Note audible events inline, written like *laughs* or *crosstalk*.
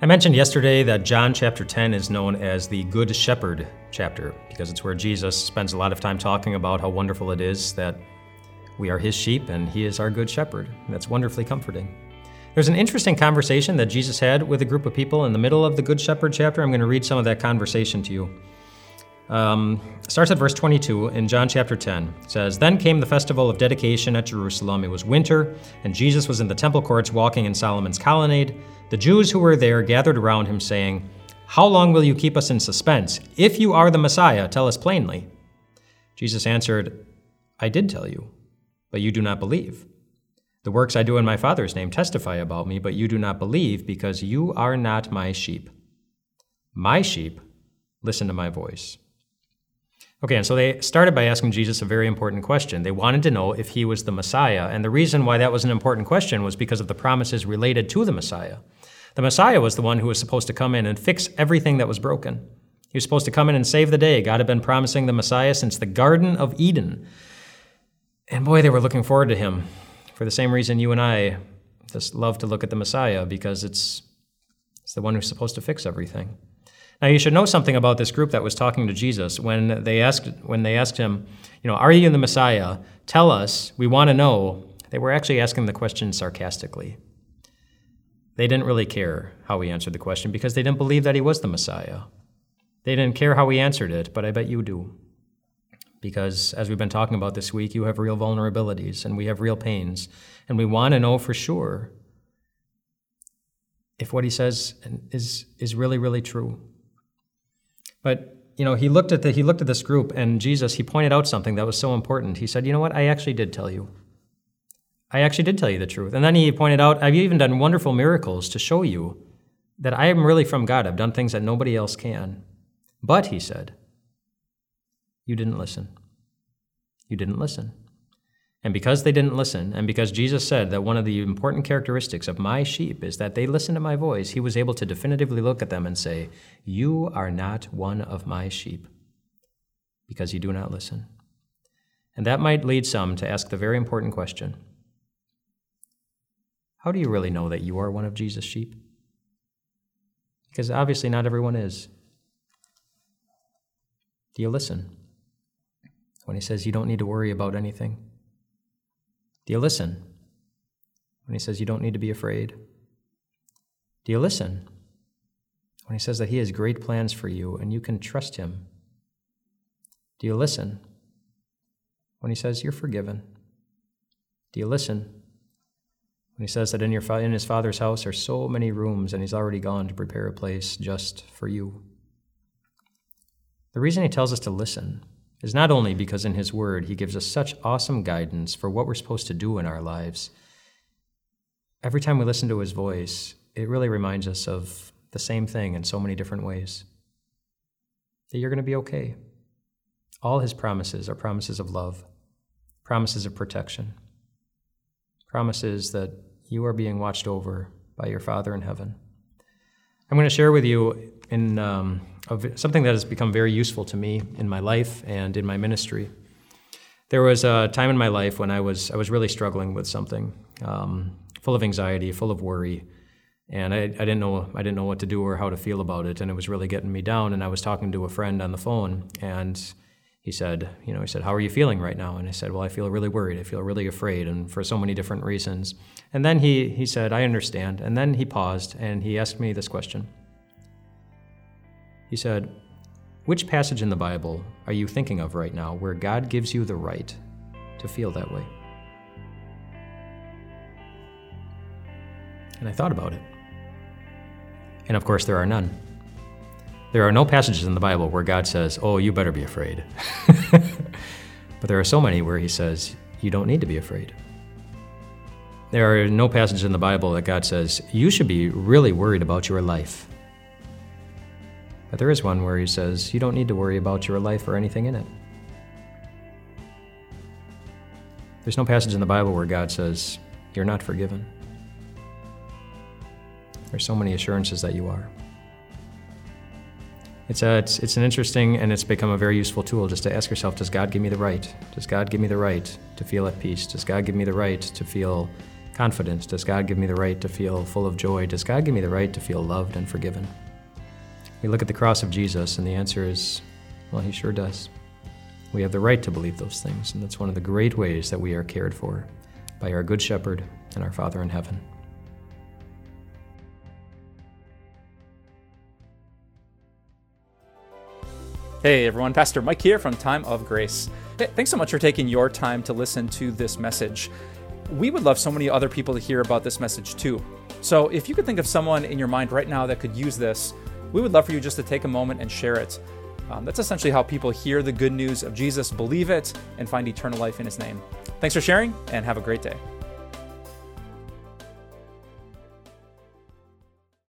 I mentioned yesterday that John chapter 10 is known as the Good Shepherd chapter because it's where Jesus spends a lot of time talking about how wonderful it is that we are his sheep and he is our good shepherd. That's wonderfully comforting. There's an interesting conversation that Jesus had with a group of people in the middle of the Good Shepherd chapter. I'm going to read some of that conversation to you. Um, starts at verse 22 in John chapter 10. It says, Then came the festival of dedication at Jerusalem. It was winter, and Jesus was in the temple courts walking in Solomon's colonnade. The Jews who were there gathered around him, saying, How long will you keep us in suspense? If you are the Messiah, tell us plainly. Jesus answered, I did tell you, but you do not believe. The works I do in my Father's name testify about me, but you do not believe because you are not my sheep. My sheep listen to my voice. Okay, and so they started by asking Jesus a very important question. They wanted to know if he was the Messiah, and the reason why that was an important question was because of the promises related to the Messiah. The Messiah was the one who was supposed to come in and fix everything that was broken. He was supposed to come in and save the day. God had been promising the Messiah since the Garden of Eden. And boy, they were looking forward to him for the same reason you and I just love to look at the Messiah because it's, it's the one who's supposed to fix everything. Now you should know something about this group that was talking to Jesus when they asked when they asked him, you know, are you the Messiah? Tell us. We want to know. They were actually asking the question sarcastically. They didn't really care how he answered the question because they didn't believe that he was the Messiah. They didn't care how he answered it, but I bet you do. Because as we've been talking about this week, you have real vulnerabilities and we have real pains, and we want to know for sure if what he says is, is really, really true. But you know, he looked at the he looked at this group and Jesus, he pointed out something that was so important. He said, "You know what? I actually did tell you. I actually did tell you the truth." And then he pointed out, "I've even done wonderful miracles to show you that I am really from God. I've done things that nobody else can." But he said, "You didn't listen. You didn't listen." And because they didn't listen, and because Jesus said that one of the important characteristics of my sheep is that they listen to my voice, he was able to definitively look at them and say, You are not one of my sheep, because you do not listen. And that might lead some to ask the very important question How do you really know that you are one of Jesus' sheep? Because obviously not everyone is. Do you listen? When he says you don't need to worry about anything. Do you listen when he says you don't need to be afraid? Do you listen when he says that he has great plans for you and you can trust him? Do you listen when he says you're forgiven? Do you listen when he says that in, your, in his father's house are so many rooms and he's already gone to prepare a place just for you? The reason he tells us to listen is not only because in His Word He gives us such awesome guidance for what we're supposed to do in our lives. Every time we listen to His voice, it really reminds us of the same thing in so many different ways that you're going to be okay. All His promises are promises of love, promises of protection, promises that you are being watched over by your Father in heaven. I'm going to share with you in um, something that has become very useful to me in my life and in my ministry. There was a time in my life when I was I was really struggling with something, um, full of anxiety, full of worry, and I, I didn't know I didn't know what to do or how to feel about it, and it was really getting me down. And I was talking to a friend on the phone, and he said, you know, he said, "How are you feeling right now?" And I said, "Well, I feel really worried. I feel really afraid, and for so many different reasons." And then he he said, "I understand." And then he paused and he asked me this question. He said, Which passage in the Bible are you thinking of right now where God gives you the right to feel that way? And I thought about it. And of course, there are none. There are no passages in the Bible where God says, Oh, you better be afraid. *laughs* but there are so many where He says, You don't need to be afraid. There are no passages in the Bible that God says, You should be really worried about your life. But there is one where he says, You don't need to worry about your life or anything in it. There's no passage in the Bible where God says, You're not forgiven. There's so many assurances that you are. It's, a, it's, it's an interesting and it's become a very useful tool just to ask yourself Does God give me the right? Does God give me the right to feel at peace? Does God give me the right to feel confidence? Does God give me the right to feel full of joy? Does God give me the right to feel loved and forgiven? We look at the cross of Jesus, and the answer is, well, He sure does. We have the right to believe those things, and that's one of the great ways that we are cared for by our Good Shepherd and our Father in heaven. Hey everyone, Pastor Mike here from Time of Grace. Hey, thanks so much for taking your time to listen to this message. We would love so many other people to hear about this message too. So if you could think of someone in your mind right now that could use this, we would love for you just to take a moment and share it. Um, that's essentially how people hear the good news of Jesus, believe it, and find eternal life in his name. Thanks for sharing, and have a great day.